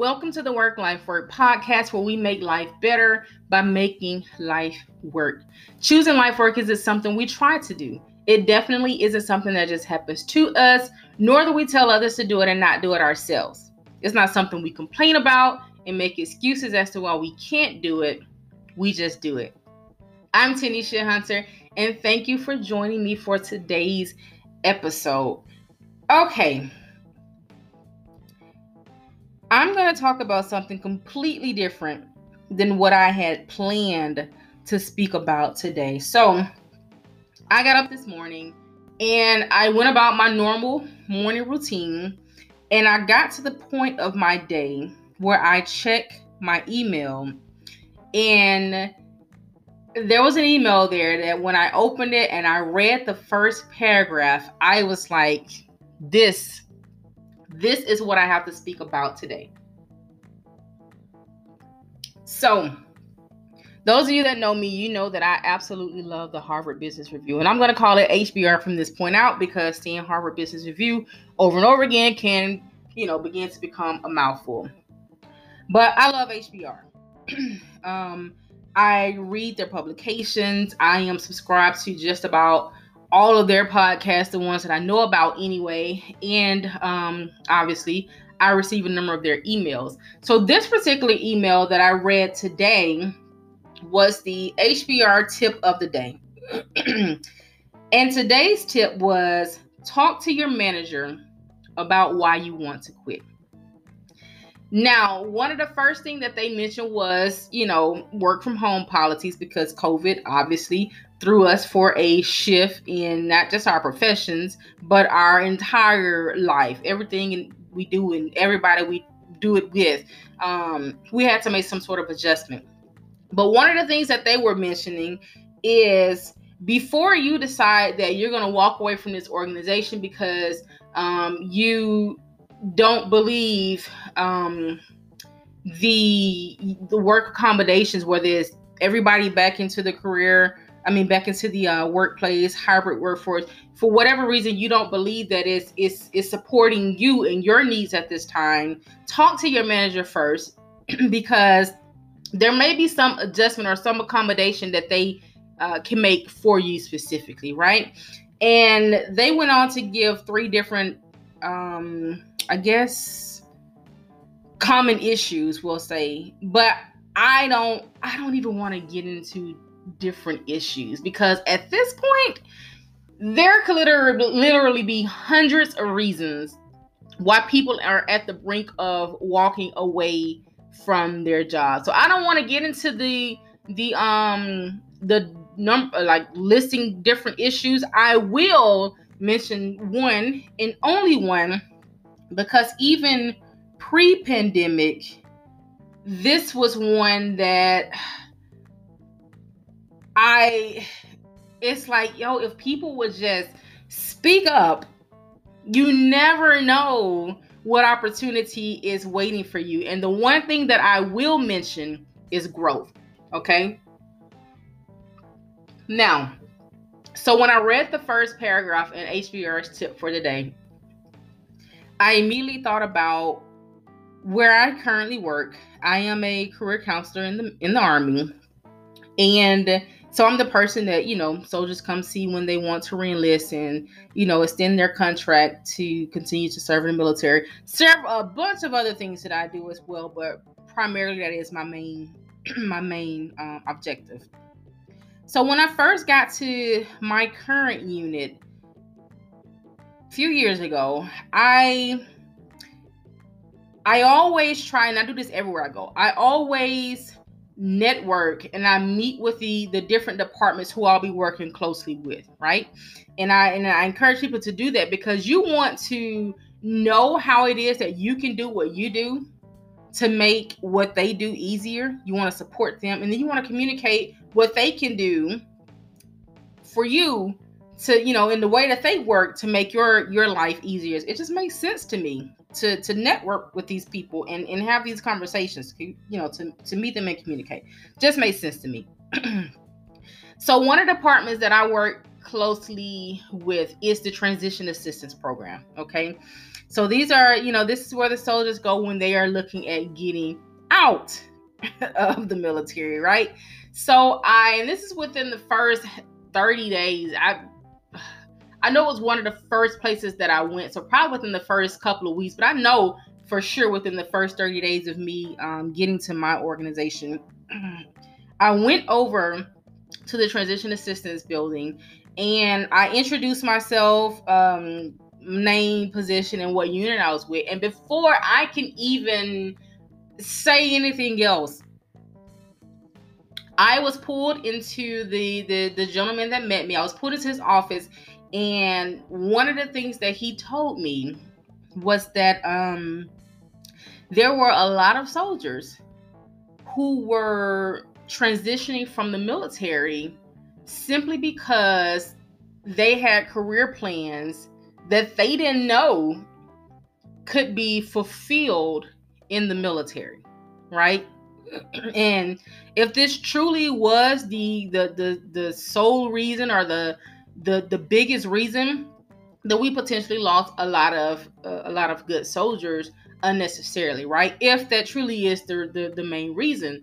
Welcome to the Work Life Work podcast, where we make life better by making life work. Choosing life work isn't something we try to do. It definitely isn't something that just happens to us, nor do we tell others to do it and not do it ourselves. It's not something we complain about and make excuses as to why we can't do it. We just do it. I'm Tanisha Hunter, and thank you for joining me for today's episode. Okay, I'm going to talk about something completely different than what I had planned to speak about today. So, I got up this morning and I went about my normal morning routine, and I got to the point of my day where I check my email, and there was an email there that when I opened it and I read the first paragraph, I was like, this this is what I have to speak about today. So, those of you that know me, you know that I absolutely love the Harvard Business Review. And I'm going to call it HBR from this point out because seeing Harvard Business Review over and over again can, you know, begin to become a mouthful. But I love HBR. um, I read their publications. I am subscribed to just about all of their podcasts, the ones that I know about anyway. And um, obviously, I receive a number of their emails. So, this particular email that I read today was the HBR tip of the day. and today's tip was talk to your manager about why you want to quit. Now, one of the first thing that they mentioned was, you know, work from home policies because COVID obviously threw us for a shift in not just our professions, but our entire life. Everything we do and everybody we do it with. Um, we had to make some sort of adjustment. But one of the things that they were mentioning is before you decide that you're going to walk away from this organization because um, you don't believe um, the the work accommodations, whether it's everybody back into the career I mean, back into the uh, workplace, hybrid workforce. For whatever reason, you don't believe that it's, it's, it's supporting you and your needs at this time. Talk to your manager first because there may be some adjustment or some accommodation that they uh, can make for you specifically, right? And they went on to give three different, um, I guess, common issues, we'll say. But I don't, I don't even want to get into different issues because at this point, there could literally, be hundreds of reasons why people are at the brink of walking away from their job. So I don't want to get into the the um the number like listing different issues. I will mention one and only one because even pre-pandemic this was one that I it's like, yo, if people would just speak up, you never know what opportunity is waiting for you. And the one thing that I will mention is growth. Okay. Now, so when I read the first paragraph in HBR's tip for today, I immediately thought about where I currently work. I am a career counselor in the in the army. And so I'm the person that, you know, soldiers come see when they want to reenlist and, you know, extend their contract to continue to serve in the military. Serve a bunch of other things that I do as well, but primarily that is my main my main um, objective. So when I first got to my current unit few years ago, I I always try and I do this everywhere I go. I always network and I meet with the the different departments who I'll be working closely with, right? And I and I encourage people to do that because you want to know how it is that you can do what you do to make what they do easier. You want to support them and then you want to communicate what they can do for you to, you know, in the way that they work to make your your life easier. It just makes sense to me to to network with these people and and have these conversations you know to to meet them and communicate just makes sense to me so one of the departments that i work closely with is the transition assistance program. Okay. So these are, you know, this is where the soldiers go when they are looking at getting out of the military, right? So I, and this is within the first 30 days. I, I know it was one of the first places that I went. So probably within the first couple of weeks, but I know for sure within the first 30 days of me um, getting to my organization, I went over to the transition assistance building and I introduced myself, um, name, position, and what unit I was with. And before I can even say anything else, I was pulled into the, the the gentleman that met me. I was pulled into his office, and one of the things that he told me was that um, there were a lot of soldiers who were transitioning from the military simply because they had career plans that they didn't know could be fulfilled in the military, right? and if this truly was the the the the sole reason or the the the biggest reason that we potentially lost a lot of uh, a lot of good soldiers unnecessarily right if that truly is the, the the main reason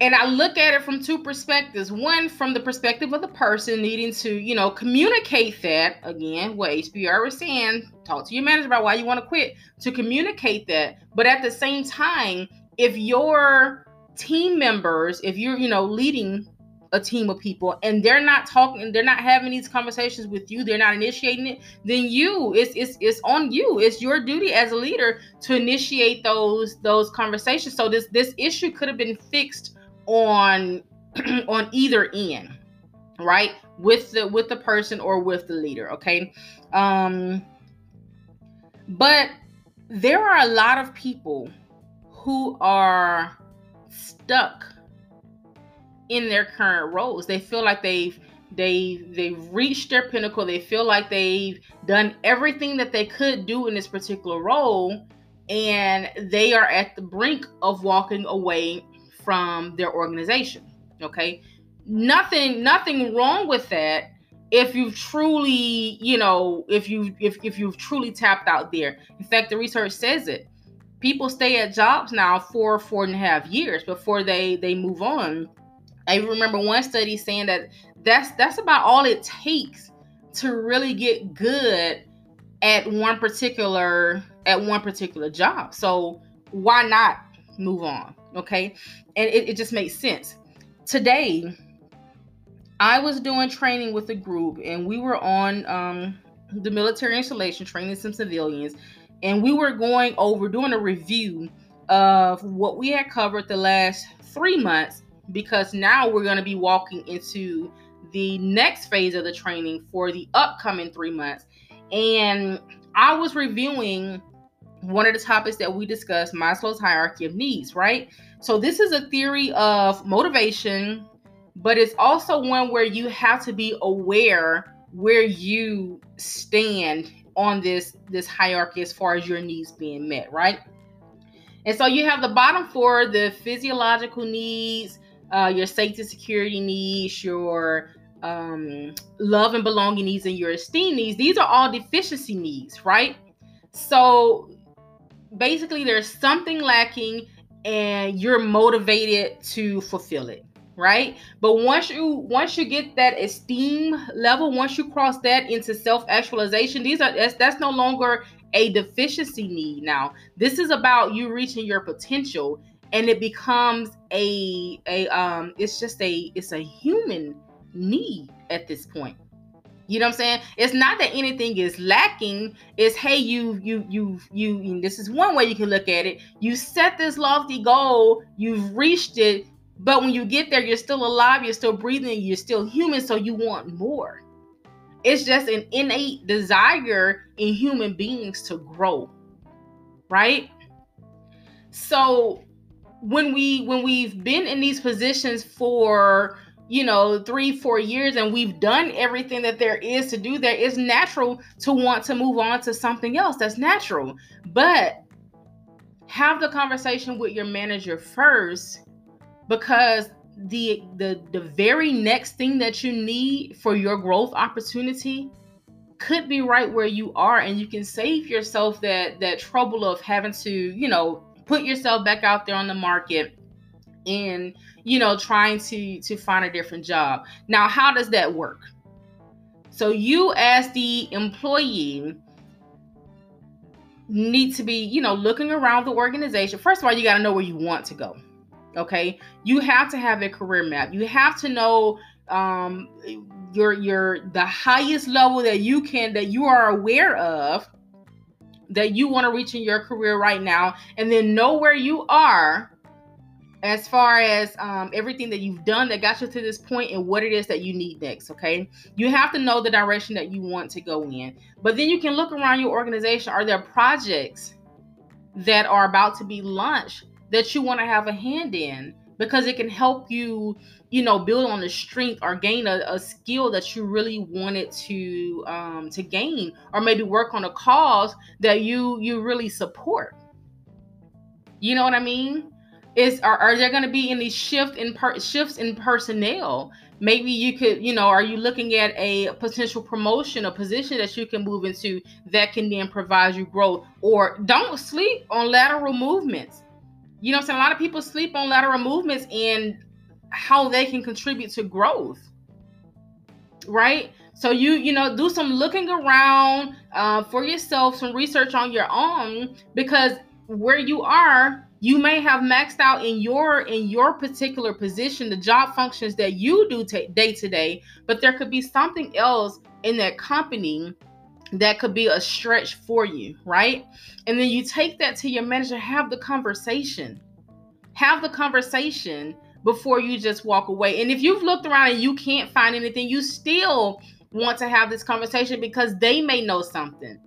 and I look at it from two perspectives. One, from the perspective of the person needing to, you know, communicate that again, what HBR is saying, talk to your manager about why you want to quit, to communicate that. But at the same time, if your team members, if you're, you know, leading a team of people and they're not talking, they're not having these conversations with you, they're not initiating it, then you, it's it's it's on you. It's your duty as a leader to initiate those those conversations. So this this issue could have been fixed on on either end right with the with the person or with the leader okay um but there are a lot of people who are stuck in their current roles they feel like they've they they've reached their pinnacle they feel like they've done everything that they could do in this particular role and they are at the brink of walking away from their organization. Okay. Nothing, nothing wrong with that if you've truly, you know, if you if, if you've truly tapped out there. In fact, the research says it. People stay at jobs now for four and a half years before they they move on. I remember one study saying that that's that's about all it takes to really get good at one particular at one particular job. So why not move on? Okay. And it, it just makes sense. Today, I was doing training with a group and we were on um, the military installation training some civilians. And we were going over doing a review of what we had covered the last three months because now we're going to be walking into the next phase of the training for the upcoming three months. And I was reviewing one of the topics that we discussed Maslow's hierarchy of needs, right? So, this is a theory of motivation, but it's also one where you have to be aware where you stand on this this hierarchy as far as your needs being met, right? And so you have the bottom four, the physiological needs, uh, your safety security needs, your um, love and belonging needs, and your esteem needs. These are all deficiency needs, right? So basically there's something lacking and you're motivated to fulfill it right but once you once you get that esteem level once you cross that into self-actualization these are that's, that's no longer a deficiency need now this is about you reaching your potential and it becomes a a um it's just a it's a human need at this point you know what I'm saying? It's not that anything is lacking. It's hey, you you you you. this is one way you can look at it. You set this lofty goal, you've reached it, but when you get there, you're still alive, you're still breathing, you're still human, so you want more. It's just an innate desire in human beings to grow, right? So when we when we've been in these positions for you know, three, four years and we've done everything that there is to do there, it's natural to want to move on to something else. That's natural. But have the conversation with your manager first because the the the very next thing that you need for your growth opportunity could be right where you are and you can save yourself that that trouble of having to you know put yourself back out there on the market and you know trying to to find a different job. Now how does that work? So you as the employee need to be you know looking around the organization. First of all you got to know where you want to go okay? You have to have a career map. You have to know um your your the highest level that you can that you are aware of that you want to reach in your career right now and then know where you are as far as um, everything that you've done that got you to this point and what it is that you need next okay? You have to know the direction that you want to go in but then you can look around your organization. Are there projects that are about to be launched that you want to have a hand in because it can help you you know build on the strength or gain a, a skill that you really wanted to um, to gain or maybe work on a cause that you you really support. You know what i mean? Is are, are there going to be any shift in per, shifts in personnel? Maybe you could you know are you looking at a potential promotion a position that you can move into that can then provide you growth or don't sleep on lateral movements you know saying? A lot of people sleep on lateral movements and how they can contribute to growth right? So you you know do some looking around uh, for yourself some research on your own because where you are you may have maxed out in your in your particular position the job functions that you do day to day but there could be something else in that company that could be a stretch for you right? And then you take that to your manager. Have the conversation. Have the conversation before you just walk away. And if you've looked around and you can't find anything you still want to have this conversation because they may know something.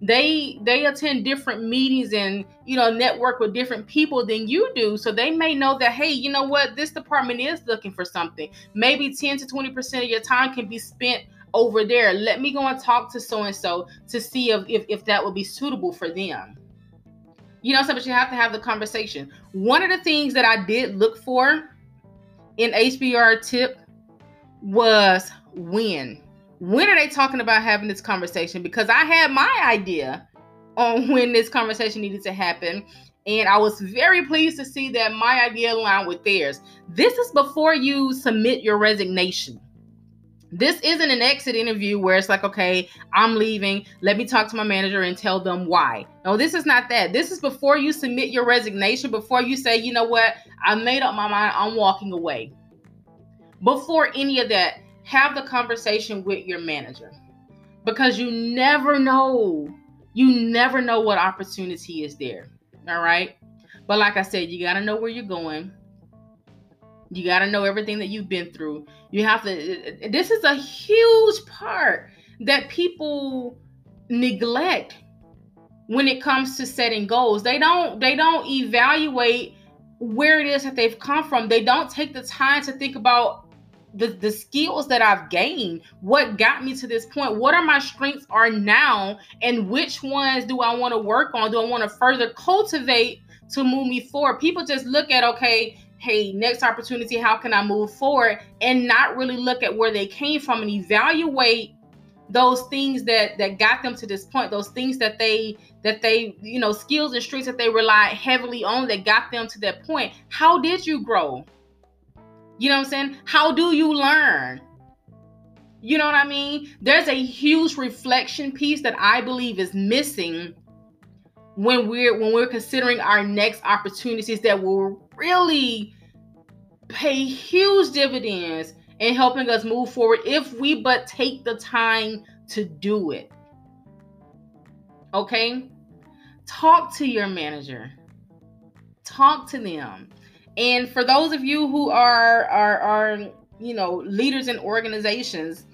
They they attend different meetings and you know network with different people than you do. So they may know that hey you know what? This department is looking for something. Maybe 10 to 20 percent of your time can be spent over there let me go and talk to so and so to see if, if if that would be suitable for them you know so but you have to have the conversation one of the things that i did look for in hbr tip was when when are they talking about having this conversation? Because I had my idea on when this conversation needed to happen. And I was very pleased to see that my idea aligned with theirs. This is before you submit your resignation. This isn't an exit interview where it's like, okay, I'm leaving. Let me talk to my manager and tell them why. No, this is not that. This is before you submit your resignation, before you say, you know what, I made up my mind, I'm walking away. Before any of that, have the conversation with your manager because you never know. You never know what opportunity is there. All right. But like I said, you got to know where you're going. You got to know everything that you've been through. You have to, this is a huge part that people neglect when it comes to setting goals. They don't, they don't evaluate where it is that they've come from. They don't take the time to think about the, the skills that I've gained, what got me to this point, what are my strengths are now, and which ones do I want to work on? Do I want to further cultivate to move me forward? People just look at, okay, hey, next opportunity, how can I move forward? And not really look at where they came from and evaluate those things that that got them to this point those things that they that they you know skills and strengths that they rely heavily on that got them to that point how did you grow you know what I'm saying? How do you learn? You know what I mean? There's a huge reflection piece that I believe is missing when we're when we're considering our next opportunities that will really pay huge dividends in helping us move forward if we but take the time to do it. Okay? Talk to your manager. Talk to them. And for those of you who are are are you know leaders in organizations,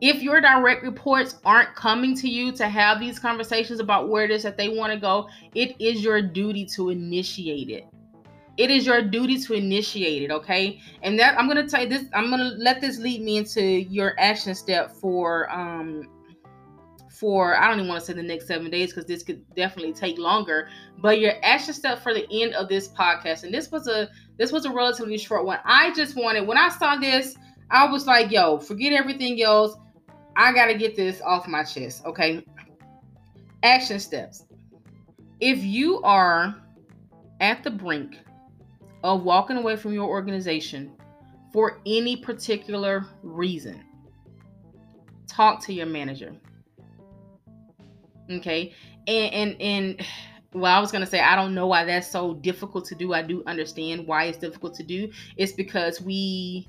if your direct reports aren't coming to you to have these conversations about where it is that they want to go, it is your duty to initiate it. It is your duty to initiate it, okay? And that I'm gonna tell you this, I'm gonna let this lead me into your action step for um for I don't even want to say the next seven days because this could definitely take longer. But your action step for the end of this podcast, and this was a this was a relatively short one. I just wanted when I saw this, I was like, yo, forget everything else. I gotta get this off my chest. Okay. Action steps. If you are at the brink of walking away from your organization for any particular reason, talk to your manager. Okay. And and and well, I was gonna say I don't know why that's so difficult to do. I do understand why it's difficult to do. It's because we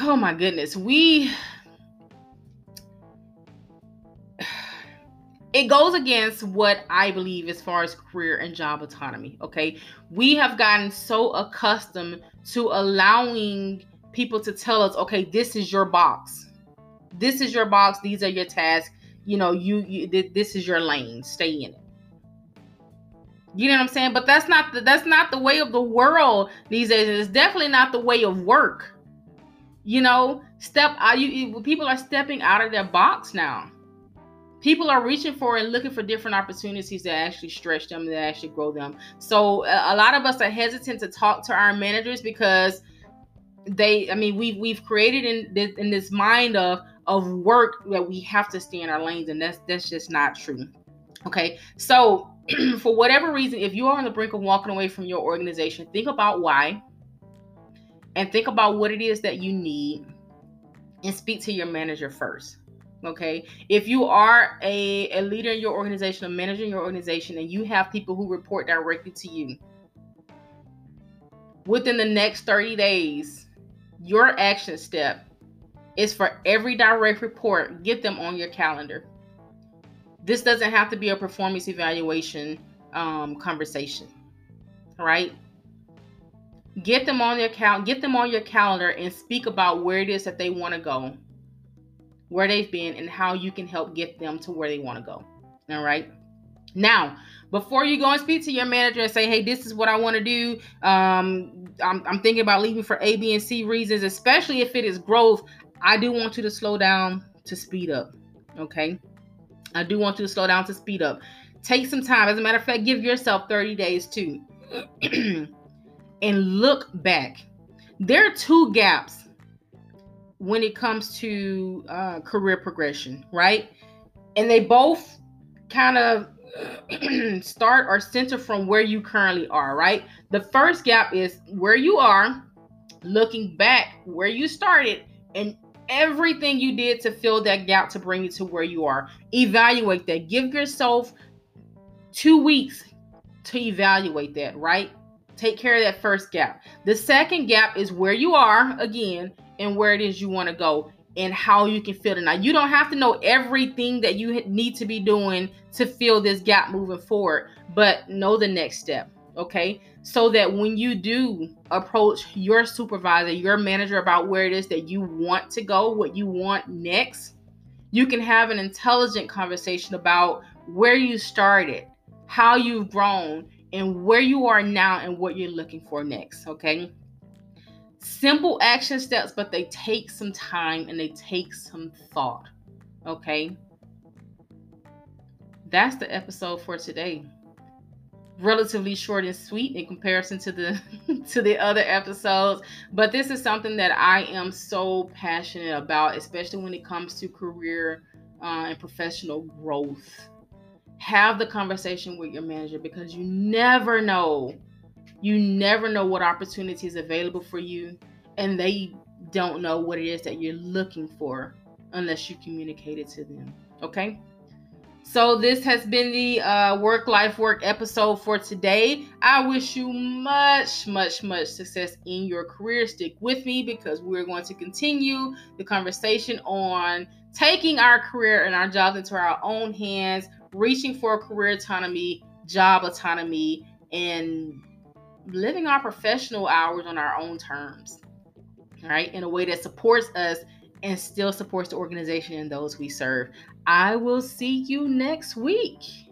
oh my goodness, we it goes against what I believe as far as career and job autonomy. Okay. We have gotten so accustomed to allowing people to tell us, okay, this is your box. This is your box. These are your tasks. You know, you, you this is your lane. Stay in it. You know what I'm saying? But that's not the that's not the way of the world these days. It's definitely not the way of work. You know, step uh, out. You people are stepping out of their box now people are reaching for and looking for different opportunities that actually stretch them that actually grow them. So a lot of us are hesitant to talk to our managers because they i mean we've we've created in this in this mind of of work that we have to stay in our lanes and that's that's just not true. Okay? So for whatever reason if you are on the brink of walking away from your organization think about why and think about what it is that you need and speak to your manager first Okay. If you are a, a leader in your organization, a manager in your organization, and you have people who report directly to you, within the next 30 days, your action step is for every direct report, get them on your calendar. This doesn't have to be a performance evaluation um, conversation. Right? Get them on your cal- get them on your calendar and speak about where it is that they want to go where they've been, and how you can help get them to where they want to go. All right. Now, before you go and speak to your manager and say, hey, this is what I want to do, um, I'm, I'm thinking about leaving for A, B, and C reasons, especially if it is growth, I do want you to slow down to speed up. Okay. I do want you to slow down to speed up. Take some time. As a matter of fact, give yourself 30 days too. and look back. There are two gaps when it comes to uh, career progression, right? And they both kind of start or center from where you currently are, right? The first gap is where you are, looking back where you started, and everything you did to fill that gap to bring you to where you are. Evaluate that. Give yourself two weeks to evaluate that, right? Take care of that first gap. The second gap is where you are again and where it is you want to go and how you can fill it. Now, you don't have to know everything that you need to be doing to fill this gap moving forward, but know the next step, okay? So that when you do approach your supervisor, your manager about where it is that you want to go, what you want next, you can have an intelligent conversation about where you started, how you've grown, and where you are now and what you're looking for next, okay? Simple action steps, but they take some time and they take some thought. Okay. That's the episode for today. Relatively short and sweet in comparison to the to the other episodes, but this is something that I am so passionate about, especially when it comes to career uh, and professional growth. Have the conversation with your manager because you never know you never know what opportunity is available for you, and they don't know what it is that you're looking for unless you communicate it to them. Okay? So, this has been the uh, Work Life Work episode for today. I wish you much, much, much success in your career. Stick with me because we're going to continue the conversation on taking our career and our jobs into our own hands, reaching for career autonomy, job autonomy, and living our professional hours on our own terms, right? In a way that supports us and still supports the organization and those we serve. I will see you next week.